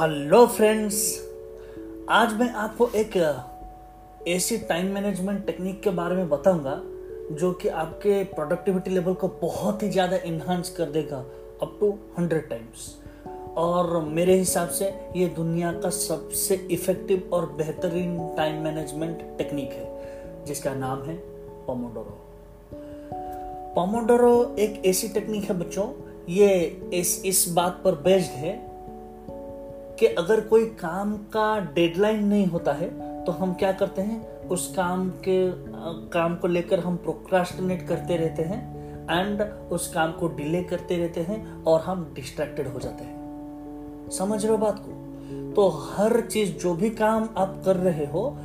Hello friends आज मैं आपको एक ऐसी टाइम मैनेजमेंट टेक्निक के बारे में बताऊँगा, जो कि आपके प्रोडक्टिविटी लेवल को बहुत ही ज़्यादा इन्हांस कर देगा अप टू हंड्रेड टाइम्स और मेरे हिसाब से ये दुनिया का सबसे इफ़ेक्टिव और बेहतरीन टाइम मैनेजमेंट टेक्निक है, जिसका नाम है पोमोडोरो पोमोडोरो एक ऐसी टेक्निक है बच्चों. ये इस इस बात पर बेस्ड है कि अगर कोई काम का डेडलाइन नहीं होता है तो हम क्या करते हैं? उस काम के काम को लेकर हम प्रोक्रास्टिनेट करते रहते हैं एंड उस काम को डिले करते रहते हैं और हम डिस्ट्रैक्टेड हो जाते हैं। समझ रहे हो बात को? तो हर चीज़, जो भी काम आप कर रहे हो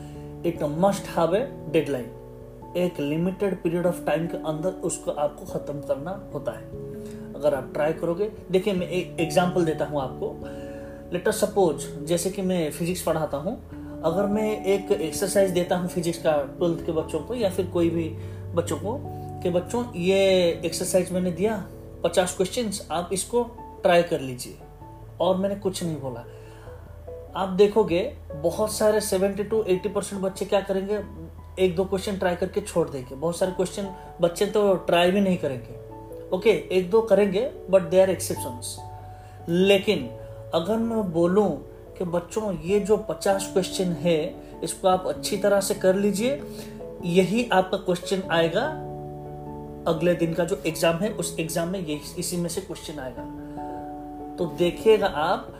it must have a deadline एक लिमिटेड पीरियड ऑफ़ टाइम के अंदर उसको आपको खत्म करना होता है। अगर आप ट्राई करोगे, देखिए मैं एक एग्जांपल देता हूँ आपको। लेटर सपोज़ जैसे कि मैं फिजिक्स पढ़ाता हूँ, अगर मैं एक एक्सरसाइज देता हूँ फिजिक्स का ट्वेल्थ के बच्चों को, या फिर कोई भी बच्चों को, कि बच्चों, ये एक्सरसाइज मैंने दिया, पचास क्वेश्चन आप इसको ट्राई कर लीजिए। और मैंने कुछ नहीं बोला। आप देखोगे, बहुत सारे सेवेंटी टू एटी परसेंट बच्चे क्या करेंगे, एक दो क्वेश्चन ट्राई करके छोड़ देंगे। बहुत सारे क्वेश्चन बच्चे तो ट्राई भी नहीं करेंगे। ओके एक दो करेंगे बट दे आर एक्सेप्शन लेकिन अगर मैं बोलूँ कि बच्चों, ये जो पचास क्वेश्चन है, इसको आप अच्छी तरह से कर लीजिए। यही आपका क्वेश्चन आएगा। अगले दिन का जो एग्ज़ाम है, उस एग्ज़ाम में यही, इसी में से क्वेश्चन आएगा। तो देखिएगा आप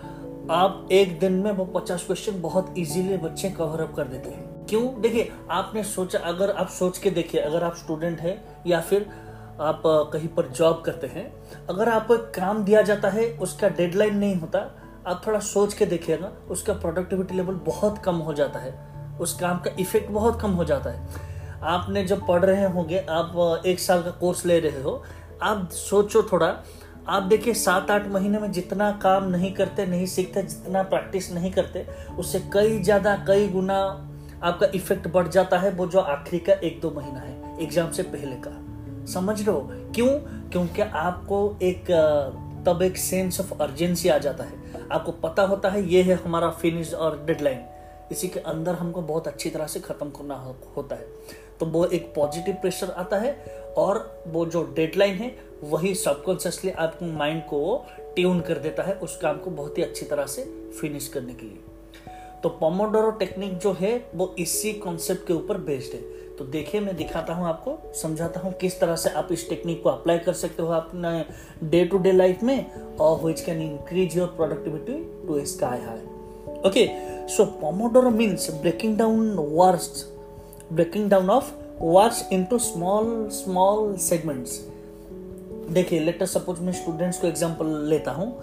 आप एक दिन में वो पचास क्वेश्चन बहुत इजीली बच्चे कवर अप कर देते हैं। क्यों? देखिए, आपने सोचा, अगर आप सोच के देखिए, अगर आप स्टूडेंट है या फिर आप, कहीं पर जॉब करते हैं, अगर आपको काम दिया जाता है, उसका डेडलाइन नहीं होता आप थोड़ा सोच के देखिएगा, उसका प्रोडक्टिविटी लेवल बहुत कम हो जाता है। उस काम का इफ़ेक्ट बहुत कम हो जाता है। आपने जब पढ़ रहे होंगे, आप एक साल का कोर्स ले रहे हो, आप सोचो थोड़ा, आप देखिए सात आठ महीने में जितना काम नहीं करते, नहीं सीखते, जितना प्रैक्टिस नहीं करते, उससे कई ज़्यादा, कई गुना आपका इफ़ेक्ट बढ़ जाता है, वो जो आखिरी का एक दो महीना है एग्ज़ाम से पहले का। समझ रहे हो? क्यों? क्योंकि आपको एक तब एक सेंस ऑफ़ अर्जेंसी आ जाता है। आपको पता होता है, ये है हमारा फिनिश और डेडलाइन इसी के अंदर हमको बहुत अच्छी तरह से खत्म करना होता है। तो वो एक पॉजिटिव प्रेशर आता है और वो जो डेडलाइन है, वही सबकॉन्शियसली आपके माइंड को ट्यून कर देता है उस काम को बहुत ही अच्छी तरह से फिनिश करने के लिए। तो पोमोडोरो टेक्निक जो है, वो इसी कॉन्सेप्ट के ऊपर बेस्ड है। तो देखिए, मैं दिखाता हूँ आपको, समझाता हूँ किस तरह से आप इस टेक्निक को अप्लाई कर सकते हो अपने डे टू डे लाइफ में और which can increase your productivity to sky high okay so pomodoro means breaking down works breaking down of works into small small segments देखिए लेटर सपोज़ मैं students को example लेता हूँ।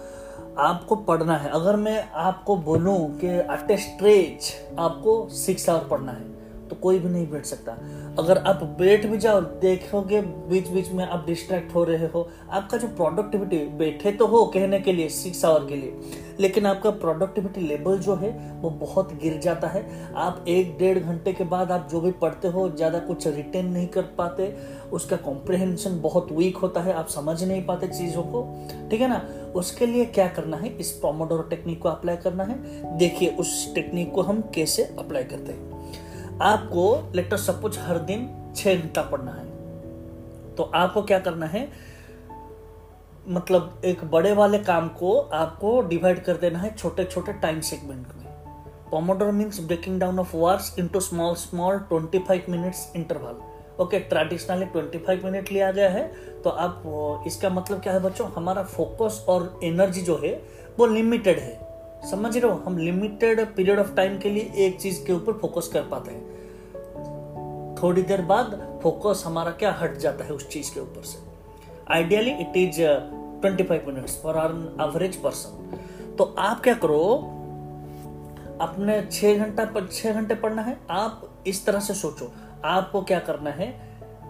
आपको पढ़ना है। अगर मैं आपको बोलूँ कि अट स्ट्रेच आपको सिक्स आवर पढ़ना है। तो कोई भी नहीं बैठ सकता। अगर आप बैठ भी जाओ, देखोगे बीच बीच में आप डिस्ट्रैक्ट हो रहे हो। आपका जो प्रोडक्टिविटी बैठे तो हो कहने के लिए सिक्स आवर के लिए। लेकिन आपका प्रोडक्टिविटी लेवल जो है, वो बहुत गिर जाता है। आप एक डेढ़ घंटे के बाद आप जो भी पढ़ते हो, ज़्यादा कुछ रिटेन नहीं कर पाते। उसका कॉम्प्रिहेंशन बहुत वीक होता है, आप समझ नहीं पाते चीज़ों को। ठीक है ना? उसके लिए क्या करना है? इस प्रोमोडोरो टेक्निक को अप्लाई करना है। देखिए, उस टेक्निक को हम कैसे अप्लाई करते हैं। आपको लेटर सपोज़ हर दिन छह घंटा पढ़ना है। तो आपको क्या करना है? मतलब एक बड़े वाले काम को आपको डिवाइड कर देना है छोटे छोटे टाइम सेगमेंट में। Pomodoro means breaking down of works into small small 25 minutes interval okay traditionally 25 minute लिया गया है तो आप, इसका मतलब क्या है बच्चों? हमारा फोकस और एनर्जी जो है, वो लिमिटेड है। समझ रहे हो? हम लिमिटेड पीरियड ऑफ़ टाइम के लिए एक चीज़ के ऊपर फोकस कर पाते हैं। थोड़ी देर बाद फोकस हमारा क्या हट जाता है उस चीज़ के ऊपर से। Ideally it is twenty five minutes for our average person तो आप क्या करो? अपने छह घंटा पर, छह घंटे पढ़ना है। आप इस तरह से सोचो। आपको क्या करना है?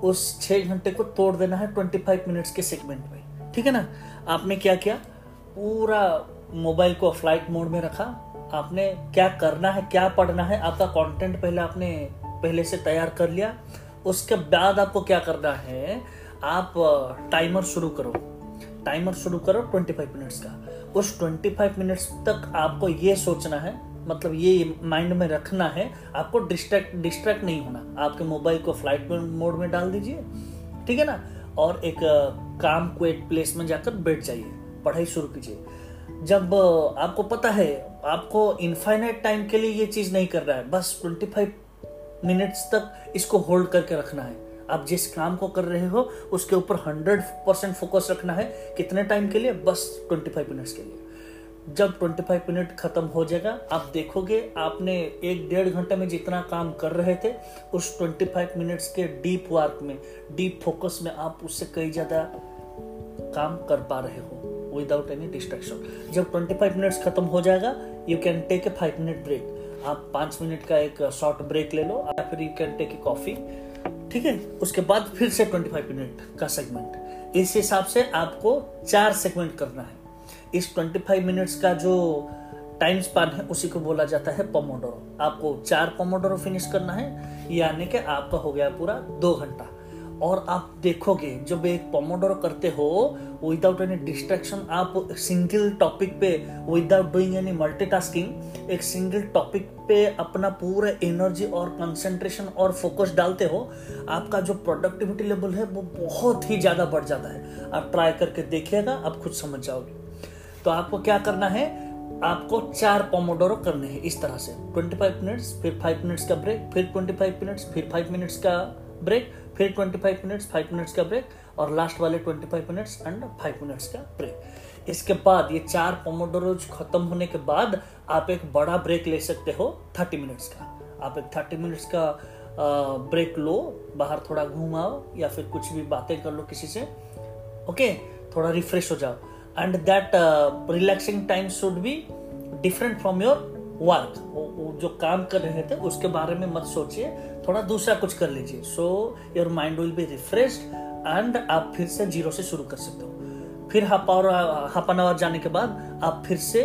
उस छह घंटे को तोड़ देना है ट्वेंटी फाइव मिनट्स के सेगमेंट में। ठीक है ना? आपने क्या किया? पूरा मोबाइल को फ़्लाइट मोड में रखा। आपने क्या करना है, क्या पढ़ना है? आपका कंटेंट पहले आपने पहले से तैयार कर लिया। उसके बाद आपको क्या करना है, आप टाइमर शुरू करो। टाइमर शुरू करो 25 मिनट्स का। उस 25 मिनट्स तक आपको ये सोचना है मतलब ये माइंड में रखना है, आपको डिस्ट्रैक्ट डिस्ट्रैक्ट नहीं होना। आपके मोबाइल को फ़्लाइट मोड में डाल दीजिए, ठीक है ना? और एक काम को एक प्लेस में जाकर बैठ जाइए, पढ़ाई शुरू कीजिए। जब आपको पता है, आपको इनफाइनाइट टाइम के लिए ये चीज़ नहीं कर रहा है, बस 25 मिनट्स तक इसको होल्ड करके रखना है। आप जिस काम को कर रहे हो, उसके ऊपर 100 परसेंट फोकस रखना है। कितने टाइम के लिए? बस 25 मिनट्स के लिए। जब 25 मिनट खत्म हो जाएगा, आप देखोगे आपने एक डेढ़ घंटे में जितना काम कर रहे थे, उस 25 मिनट्स के डीप वर्क में, डीप फोकस में आप उससे कई ज़्यादा काम कर पा रहे हो विदाउट एनी डिस्ट्रैक्शन जब 25 मिनट्स खत्म हो जाएगा you can take a five minute break आप पाँच मिनट का एक शॉर्ट ब्रेक ले लो या फिर you can take a coffee ठीक है? उसके बाद फिर से 25 मिनट का सेगमेंट इस हिसाब से आपको चार सेगमेंट करना है। इस 25 मिनट्स का जो टाइम स्पान है, उसी को बोला जाता है पोमोडोरो आपको चार पोमोडोरो फिनिश करना है, यानी कि आपका हो गया पूरा दो घंटा। और आप देखोगे, जब एक पोमोडोरो करते हो विदाउट एनी डिस्ट्रैक्शन आप सिंगल टॉपिक पे विदाउट डूइंग एनी मल्टीटास्किंग एक सिंगल टॉपिक पे अपना पूरा एनर्जी और कंसंट्रेशन और फोकस डालते हो, आपका जो प्रोडक्टिविटी लेवल है, वो बहुत ही ज़्यादा बढ़ जाता है। आप ट्राई करके देखिएगा, आप खुद समझ जाओगे। तो आपको क्या करना है? आपको चार पोमोडोरो करने हैं इस तरह से। 25 मिनट्स फिर 5 मिनट्स का ब्रेक फिर 25 मिनट्स फिर 5 मिनट्स का ब्रेक फिर 25 मिनट्स 5 मिनट्स का ब्रेक और लास्ट वाले 25 मिनट्स एंड 5 मिनट्स का ब्रेक इसके बाद ये चार पोमोडोरोज खत्म होने के बाद आप एक बड़ा ब्रेक ले सकते हो 30 मिनट्स का। आप एक 30 मिनट्स का ब्रेक लो, बाहर थोड़ा घूमाओ या फिर कुछ भी बातें कर लो किसी से, ओके? थोड़ा रिफ्रेश हो जाओ। And that relaxing time should should different from your work जो काम कर रहे थे, उसके बारे में मत सोचिए। थोड़ा दूसरा कुछ कर लीजिए। So your mind will be refreshed and आप फिर से ज़ीरो से शुरू कर सकते हो। फिर half hour half an hour जाने के बाद आप फिर से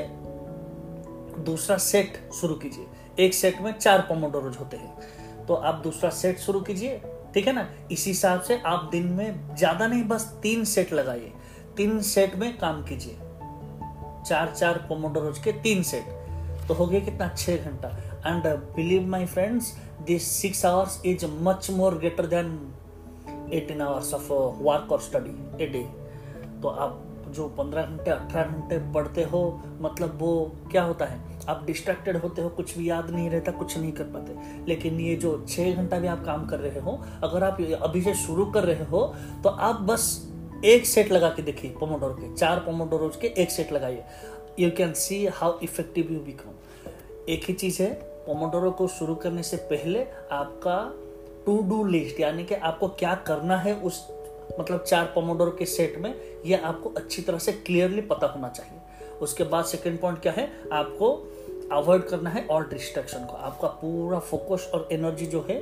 दूसरा सेट शुरू कीजिए। एक सेट में चार पोमोडोरोज होते हैं। तो आप दूसरा सेट शुरू कीजिए, ठीक है ना? इसी हिसाब से आप दिन में ज़्यादा नहीं, बस तीन सेट लगाइए। तीन सेट में काम कीजिए। चार चार पोमोडोरोज के तीन सेट तो हो गया कितना? छह घंटा। And believe my friends this six hours is much more greater than eighteen hours of work और स्टडी ए डे तो आप जो पंद्रह घंटे, अठारह घंटे पढ़ते हो मतलब वो क्या होता है? आप डिस्ट्रैक्टेड होते हो, कुछ भी याद नहीं रहता, कुछ नहीं कर पाते। लेकिन ये जो छह घंटा भी आप काम कर रहे हो, अगर आप अभी से शुरू कर रहे हो तो आप बस एक सेट लगा के देखिए पोमोडोरो के। चार पोमोडोरोज के एक सेट लगाइए। You can see how effective you become एक ही चीज़ है पोमोडोरो को शुरू करने से पहले आपका टू डू लिस्ट यानी कि आपको क्या करना है उस मतलब चार पोमोडोरो के सेट में, यह आपको अच्छी तरह से क्लियरली पता होना चाहिए। उसके बाद सेकेंड पॉइंट क्या है? आपको अवॉइड करना है और डिस्ट्रैक्शन को। आपका पूरा फोकस और एनर्जी जो है,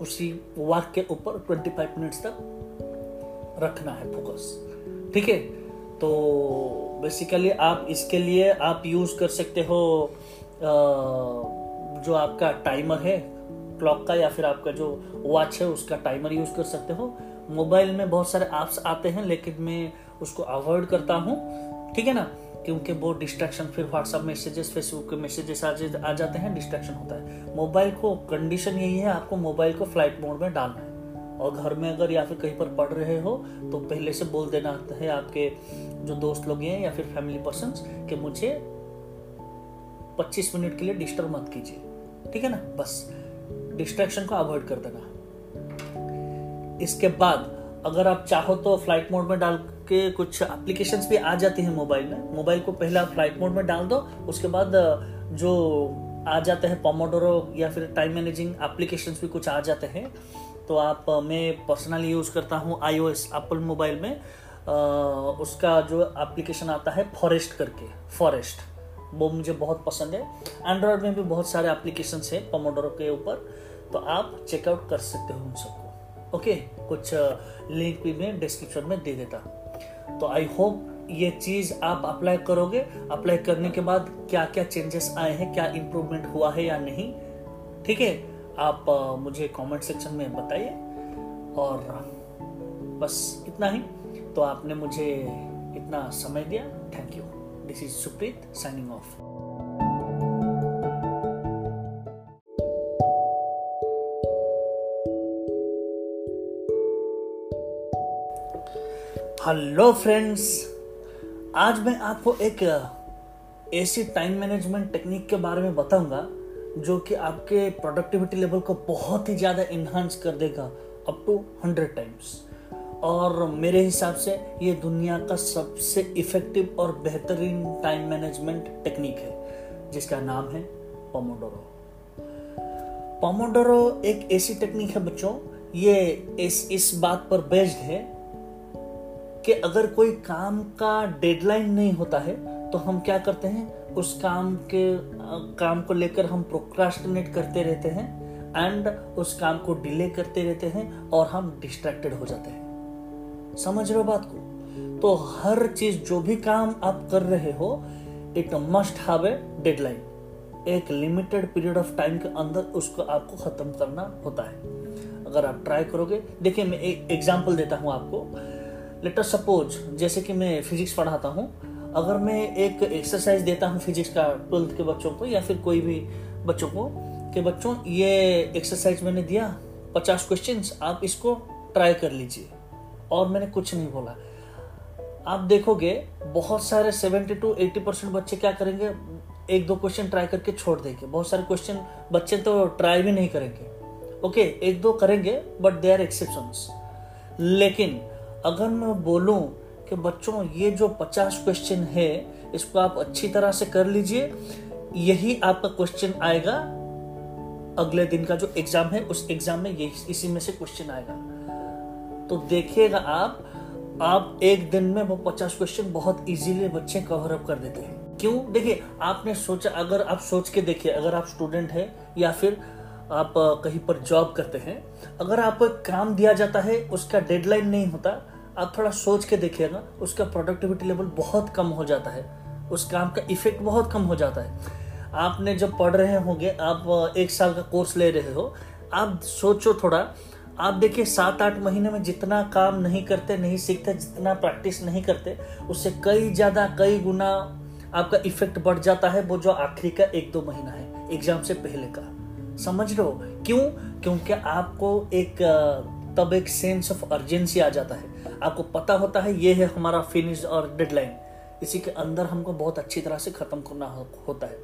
उसी वर्क के ऊपर 25 मिनट्स तक रखना है फोकस ठीक है? तो बेसिकली आप इसके लिए आप यूज़ कर सकते हो जो आपका टाइमर है क्लॉक का या फिर आपका जो वॉच है, उसका टाइमर यूज़ कर सकते हो। मोबाइल में बहुत सारे ऐप्स आते हैं, लेकिन मैं उसको अवॉइड करता हूँ। ठीक है ना? क्योंकि वो डिस्ट्रैक्शन फिर व्हाट्सअप मैसेजेस फेसबुक के मैसेजेस आ जाते हैं डिस्ट्रैक्शन होता है। मोबाइल को कंडीशन यही है, आपको मोबाइल को फ़्लाइट मोड में डालना है। और घर में अगर या फिर कहीं पर पढ़ रहे हो तो पहले से बोल देना है आपके जो दोस्त लोग हैं या फिर फैमिली पर्सन कि मुझे 25 मिनट के लिए डिस्टर्ब मत कीजिए। ठीक है ना? बस। डिस्ट्रैक्शन को अवॉइड कर देना। इसके बाद अगर आप चाहो तो फ़्लाइट मोड में डाल के कुछ एप्लीकेशन भी आ जाती हैं मोबाइल में। मोबाइल को पहले आप फ़्लाइट मोड में डाल दो, उसके बाद, जो आ जाते हैं पोमोडोरो या फिर टाइम मैनेजिंग एप्लीकेशन भी कुछ आ जाते हैं। तो आप मैं पर्सनली यूज़ करता हूँ I O S Apple mobile में आ, उसका जो एप्लीकेशन आता है फॉरेस्ट करके फॉरेस्ट वो मुझे बहुत पसंद है। एंड्रॉयड में भी बहुत सारे एप्लीकेशन है पोमोडोरो के ऊपर। तो आप चेकआउट कर सकते हो उन सबको। ओके कुछ लिंक भी मैं डिस्क्रिप्शन में दे देता। तो आई होप ये चीज़ आप अप्लाई करोगे। अप्लाई करने के बाद क्या क्या चेंजेस आए हैं क्या इंप्रूवमेंट हुआ है या नहीं? ठीक है? आप मुझे कमेंट सेक्शन में बताइए। और बस इतना ही। तो आपने मुझे इतना समय दिया। Thank you this is Supreet signing off hello friends आज मैं आपको एक ऐसी टाइम मैनेजमेंट टेक्निक के बारे में बताऊँगा। जो कि आपके प्रोडक्टिविटी लेवल को बहुत ही ज़्यादा इन्हांस कर देगा अप टू हंड्रेड टाइम्स और मेरे हिसाब से ये दुनिया का सबसे इफ़ेक्टिव और बेहतरीन टाइम मैनेजमेंट टेक्निक है, जिसका नाम है पोमोडोरो पोमोडोरो एक ऐसी टेक्निक है बच्चों, ये इस इस बात पर बेस्ड है कि अगर कोई काम का डेडलाइन नहीं होता है तो हम क्या करते हैं? उस काम के काम को लेकर हम प्रोक्रास्टिनेट करते रहते हैं एंड उस काम को डिले करते रहते हैं और हम डिस्ट्रैक्टेड हो जाते हैं। समझ रहे हो बात को? तो हर चीज़, जो भी काम आप कर रहे हो it must have a deadline एक लिमिटेड पीरियड ऑफ़ टाइम के अंदर उसको आपको खत्म करना होता है। अगर आप ट्राई करोगे, देखिए मैं एक एग्जांपल देता हूँ आपको। लेटर सपोज़ जैसे कि मैं फिजिक्स पढ़ाता हूँ अगर मैं एक एक्सरसाइज देता हूँ फिजिक्स का ट्वेल्थ के बच्चों को या फिर कोई भी बच्चों को कि बच्चों, ये एक्सरसाइज मैंने दिया, पचास क्वेश्चन आप इसको ट्राई कर लीजिए। और मैंने कुछ नहीं बोला। आप देखोगे, बहुत सारे सेवेंटी टू एट्टी परसेंट बच्चे क्या करेंगे? एक दो क्वेश्चन ट्राई करके छोड़ देंगे। बहुत सारे क्वेश्चन बच्चे तो ट्राई भी नहीं करेंगे। ओके एक दो करेंगे बट दे आर एक्सेप्शन लेकिन, अगर मैं बोलूँ कि बच्चों, ये जो पचास क्वेश्चन है, इसको आप अच्छी तरह से कर लीजिए। यही आपका क्वेश्चन आएगा। अगले दिन का जो एग्ज़ाम है, उस एग्ज़ाम में यही, इसी में से क्वेश्चन आएगा। तो देखिएगा आप आप एक दिन में वो पचास क्वेश्चन बहुत इजीली बच्चे कवर अप कर देते हैं। क्यों? देखिए, आपने सोचा, अगर आप सोच के देखिए, अगर आप स्टूडेंट है, या फिर आप कहीं पर जॉब करते हैं, अगर आपको काम दिया जाता है, उसका डेडलाइन नहीं होता आप थोड़ा सोच के देखिएगा, उसका प्रोडक्टिविटी लेवल बहुत कम हो जाता है। उस काम का इफ़ेक्ट बहुत कम हो जाता है। आपने जब पढ़ रहे होंगे, आप एक साल का कोर्स ले रहे हो, आप सोचो थोड़ा, आप देखिए सात आठ महीने में जितना काम नहीं करते, नहीं सीखते, जितना प्रैक्टिस नहीं करते, उससे कई ज़्यादा, कई गुना आपका इफ़ेक्ट बढ़ जाता है, वो जो आखिरी का एक दो महीना है एग्ज़ाम से पहले का। समझ हो? क्यों? क्योंकि आपको एक तब एक सेंस ऑफ़ अर्जेंसी आ जाता है। आपको पता होता है, ये है हमारा फिनिश और डेडलाइन इसी के अंदर हमको बहुत अच्छी तरह से खत्म करना होता है।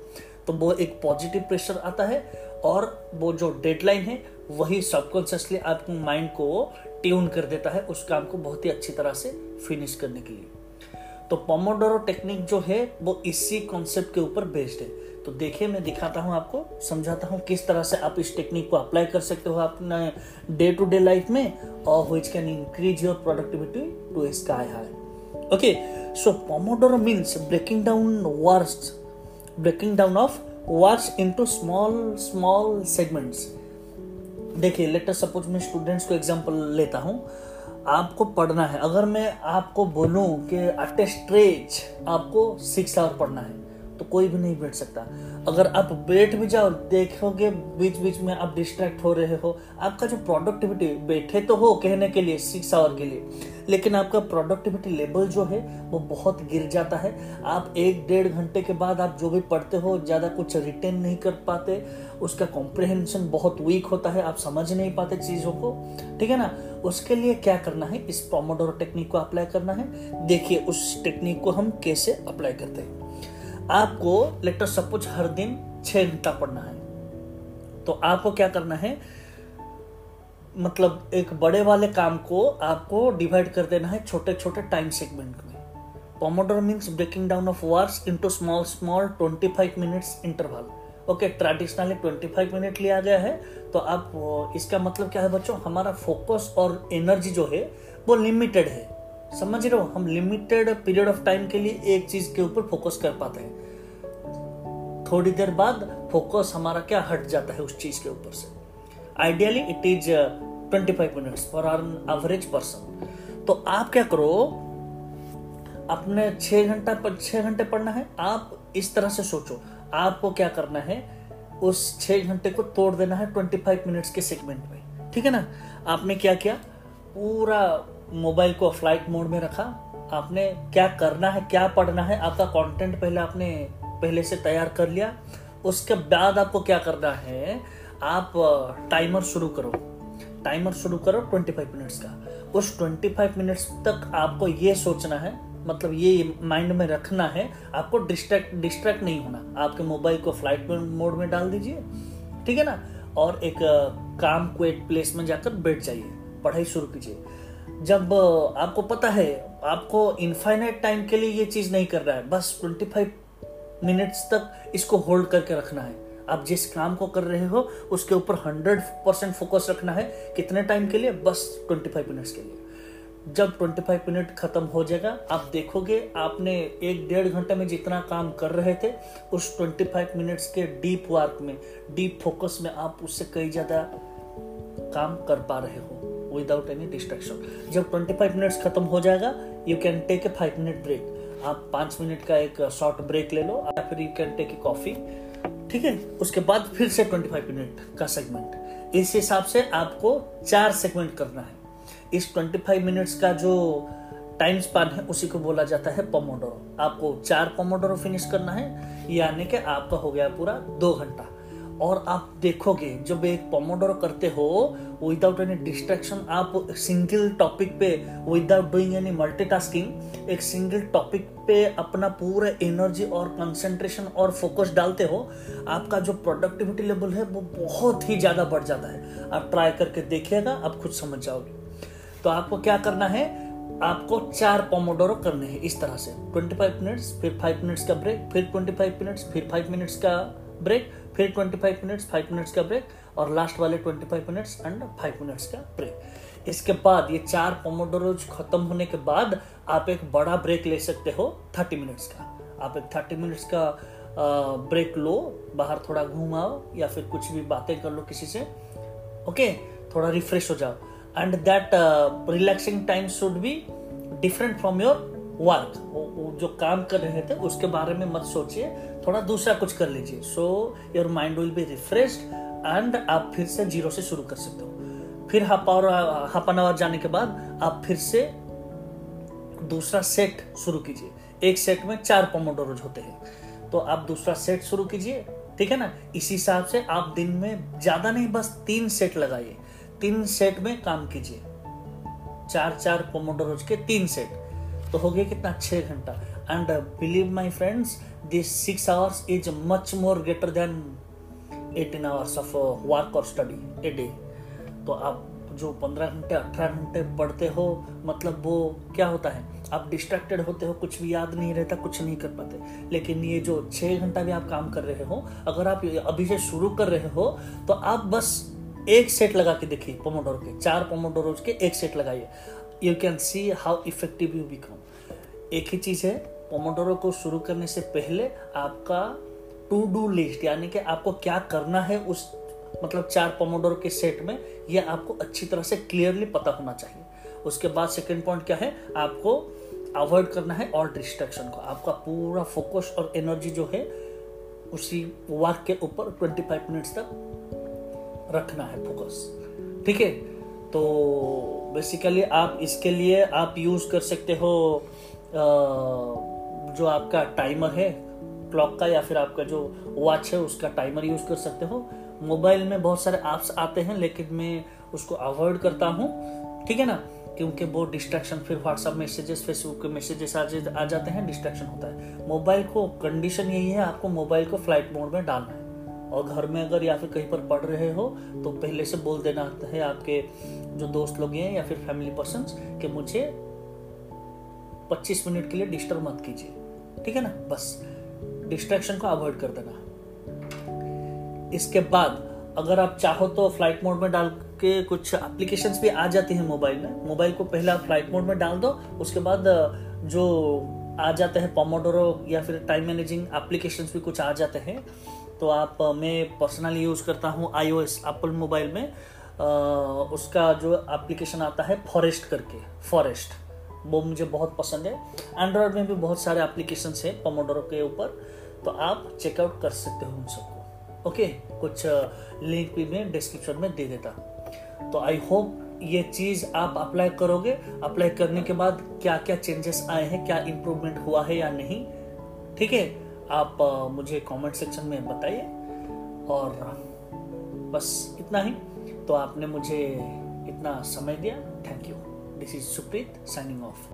तो वो एक पॉजिटिव प्रेशर आता है और वो जो डेडलाइन है, वही सबकॉन्शियसली आपके माइंड को ट्यून कर देता है, उस काम को बहुत ही अच्छी तरह से फिनिश करने के लिए। तो पोमोडोरो टेक्निक जो है, वो इसी कॉन्सेप्ट के ऊपर बेस्ड है। तो देखिए, मैं दिखाता हूँ आपको, समझाता हूँ किस तरह से आप इस टेक्निक को अप्लाई कर सकते हो अपने डे टू डे लाइफ में और which can increase your productivity to sky high okay so pomodoro means breaking down works breaking down of works into small small segments देखिए लेटर सपोज़ मैं students को example लेता हूँ। आपको पढ़ना है। अगर मैं आपको बोलूँ कि एट स्ट्रेच आपको सिक्स आवर पढ़ना है। तो कोई भी नहीं बैठ सकता। अगर आप बैठ भी जाओ, देखोगे बीच बीच में आप डिस्ट्रैक्ट हो रहे हो। आपका जो प्रोडक्टिविटी बैठे तो हो कहने के लिए सिक्स आवर के लिए। लेकिन आपका प्रोडक्टिविटी लेवल जो है, वो बहुत गिर जाता है। आप एक डेढ़ घंटे के बाद आप जो भी पढ़ते हो, ज़्यादा कुछ रिटेन नहीं कर पाते। उसका कॉम्प्रिहेंशन बहुत वीक होता है, आप समझ नहीं पाते चीज़ों को। ठीक है ना? उसके लिए क्या करना है? इस प्रोमोडोरो टेक्निक को अप्लाई करना है। देखिए, उस टेक्निक को हम कैसे अप्लाई करते हैं। आपको लेटर सपोज़ हर दिन छह घंटा पढ़ना है। तो आपको क्या करना है? मतलब एक बड़े वाले काम को आपको डिवाइड कर देना है छोटे छोटे टाइम सेगमेंट में। Pomodoro means breaking down of works into small small 25 minutes interval okay traditionally 25 minute लिया गया है तो आप, इसका मतलब क्या है बच्चों? हमारा फोकस और एनर्जी जो है, वो लिमिटेड है। समझ रहे हो? हम लिमिटेड पीरियड ऑफ़ टाइम के लिए एक चीज़ के ऊपर फोकस कर पाते हैं। थोड़ी देर बाद फोकस हमारा क्या हट जाता है उस चीज़ के ऊपर से। Ideally it is twenty five minutes for our average person तो आप क्या करो? अपने छह घंटा पर छह घंटे पढ़ना है। आप इस तरह से सोचो। आपको क्या करना है? उस छह घंटे को तोड़ देना है ट्वेंटी फाइव मिनट्स के सेगमेंट में। ठीक है ना? आपने क्या किया? पूरा मोबाइल को फ़्लाइट मोड में रखा। आपने क्या करना है, क्या पढ़ना है, आपका कंटेंट पहले आपने पहले से तैयार कर लिया। उसके बाद आपको क्या करना है, आप टाइमर शुरू करो। टाइमर शुरू करो 25 मिनट्स का। उस 25 मिनट्स तक आपको ये सोचना है मतलब ये माइंड में रखना है, आपको डिस्ट्रैक्ट डिस्ट्रैक्ट नहीं होना। आपके मोबाइल को फ़्लाइट मोड में डाल दीजिए, ठीक है ना? और एक काम क्वेट प्लेस में जाकर बैठ जाइए। पढ़ाई शुरू कीजिए। जब आपको पता है, आपको इनफाइनाइट टाइम के लिए ये चीज़ नहीं कर रहा है, बस 25 मिनट्स तक इसको होल्ड करके रखना है। आप जिस काम को कर रहे हो, उसके ऊपर 100 परसेंट फोकस रखना है, कितने टाइम के लिए? बस 25 मिनट्स के लिए। जब 25 मिनट खत्म हो जाएगा, आप देखोगे, आपने एक डेढ़ घंटे में जितना काम कर रहे थे, उस 25 मिनट्स के डीप वर्क में डीप फोकस में आप उससे कई ज़्यादा काम कर पा रहे हो। विदाउट एनी डिस्ट्रैक्शन जब 25 मिनट्स खत्म हो जाएगा you can take a five minute break आप पाँच मिनट का एक शॉर्ट ब्रेक ले लो, या फिर you can take a coffee ठीक है? उसके बाद फिर से 25 मिनट का सेगमेंट इस हिसाब से आपको चार सेगमेंट करना है. इस 25 मिनट्स का जो टाइम स्पान है, उसी को बोला जाता है पोमोडोरो आपको चार पोमोडोरो फिनिश करना है, यानी कि आपका हो गया पूरा दो घंटा. और आप देखोगे, जब एक पोमोडोरो करते हो विदाउट एनी डिस्ट्रैक्शन आप सिंगल टॉपिक पे विदाउट डूइंग एनी मल्टीटास्किंग एक सिंगल टॉपिक पे अपना पूरा एनर्जी और कंसंट्रेशन और फोकस डालते हो, आपका जो प्रोडक्टिविटी लेवल है, वो बहुत ही ज़्यादा बढ़ जाता है। आप ट्राई करके देखिएगा, आप खुद समझ जाओगे। तो आपको क्या करना है? आपको चार पोमोडोरो करने हैं इस तरह से। 25 मिनट्स फिर 5 मिनट्स का ब्रेक फिर 25 मिनट्स फिर 5 मिनट्स का ब्रेक फिर 25 मिनट्स 5 मिनट्स का ब्रेक और लास्ट वाले 25 मिनट्स एंड 5 मिनट्स का ब्रेक इसके बाद ये चार पोमोडोरोज खत्म होने के बाद आप एक बड़ा ब्रेक ले सकते हो 30 मिनट्स का। आप एक 30 मिनट्स का ब्रेक लो, बाहर थोड़ा घूमाओ या फिर कुछ भी बातें कर लो किसी से ओके थोड़ा रिफ्रेश हो जाओ। And that relaxing time should be different from your work जो काम कर रहे थे, उसके बारे में मत सोचिए, थोड़ा दूसरा कुछ कर लीजिए। So your mind will be refreshed and आप फिर से ज़ीरो से शुरू कर सकते हो। फिर half hour half an hour जाने के बाद आप फिर से दूसरा सेट शुरू कीजिए। एक सेट में चार पोमोडोरोज होते हैं। तो आप दूसरा सेट शुरू कीजिए, ठीक है ना? इसी हिसाब से आप दिन में ज़्यादा नहीं, बस तीन सेट लगाइए। तीन सेट में काम कीजिए। चार चार पोमोडोरोज के तीन सेट तो हो गया कितना? छह घंटा। And believe my friends this six hours is much more greater than eighteen hours of work और स्टडी ए डे तो आप जो पंद्रह घंटे, अठारह घंटे पढ़ते हो मतलब वो क्या होता है? आप डिस्ट्रैक्टेड होते हो, कुछ भी याद नहीं रहता, कुछ नहीं कर पाते। लेकिन ये जो छह घंटा भी आप काम कर रहे हो, अगर आप अभी से शुरू कर रहे हो तो आप बस एक सेट लगा के देखिए पोमोडोरो के। चार पोमोडोरोज के एक सेट लगाइए। You can see how effective you become एक ही चीज़ है पोमोडोरो को शुरू करने से पहले आपका टू डू लिस्ट यानी कि आपको क्या करना है उस मतलब चार पोमोडोरो के सेट में यह आपको अच्छी तरह से क्लियरली पता होना चाहिए। उसके बाद सेकेंड पॉइंट क्या है? आपको अवॉइड करना है और डिस्ट्रैक्शन को। आपका पूरा फोकस और एनर्जी जो है, उसी वर्क के ऊपर 25 मिनट्स तक रखना है फोकस ठीक है? तो बेसिकली आप इसके लिए आप यूज़ कर सकते हो जो आपका टाइमर है क्लॉक का या फिर आपका जो वॉच है, उसका टाइमर यूज़ कर सकते हो। मोबाइल में बहुत सारे ऐप्स आते हैं, लेकिन मैं उसको अवॉइड करता हूँ। ठीक है ना? क्योंकि वो डिस्ट्रैक्शन फिर व्हाट्सअप मैसेजेस फेसबुक के मैसेजेस आ जाते हैं डिस्ट्रैक्शन होता है। मोबाइल को कंडीशन यही है, आपको मोबाइल को फ़्लाइट मोड में डालना है। और घर में अगर या फिर कहीं पर पढ़ रहे हो तो पहले से बोल देना है आपके जो दोस्त लोग हैं या फिर फैमिली पर्सन कि मुझे 25 मिनट के लिए डिस्टर्ब मत कीजिए। ठीक है ना? बस। डिस्ट्रैक्शन को अवॉइड कर देना। इसके बाद अगर आप चाहो तो फ़्लाइट मोड में डाल के कुछ एप्लीकेशंस भी आ जाती हैं मोबाइल में। मोबाइल को पहले आप फ़्लाइट मोड में डाल दो। उसके बाद जो आ जाते हैं पोमोडोरो या फिर टाइम मैनेजिंग एप्लीकेशंस भी कुछ आ जाते हैं। तो आप मैं पर्सनली यूज़ करता हूँ आई एप्पल मोबाइल में। आ, उसका जो एप्लीकेशन आता है फॉरेस्ट करके। फॉरेस्ट वो मुझे बहुत पसंद है। एंड्रॉयड में भी बहुत सारे एप्लीकेशन है पोमोडोरो के ऊपर तो आप चेकआउट कर सकते हो उन सबको। ओके कुछ लिंक भी मैं डिस्क्रिप्शन में दे देता। तो आई होप ये चीज़ आप अप्लाई करोगे। अप्लाई करने के बाद क्या क्या चेंजेस आए हैं, क्या इंप्रूवमेंट हुआ है या नहीं, ठीक है? आप मुझे कमेंट सेक्शन में बताइए। और, बस इतना ही। तो आपने मुझे इतना समय दिया। Thank you this is Supreet signing off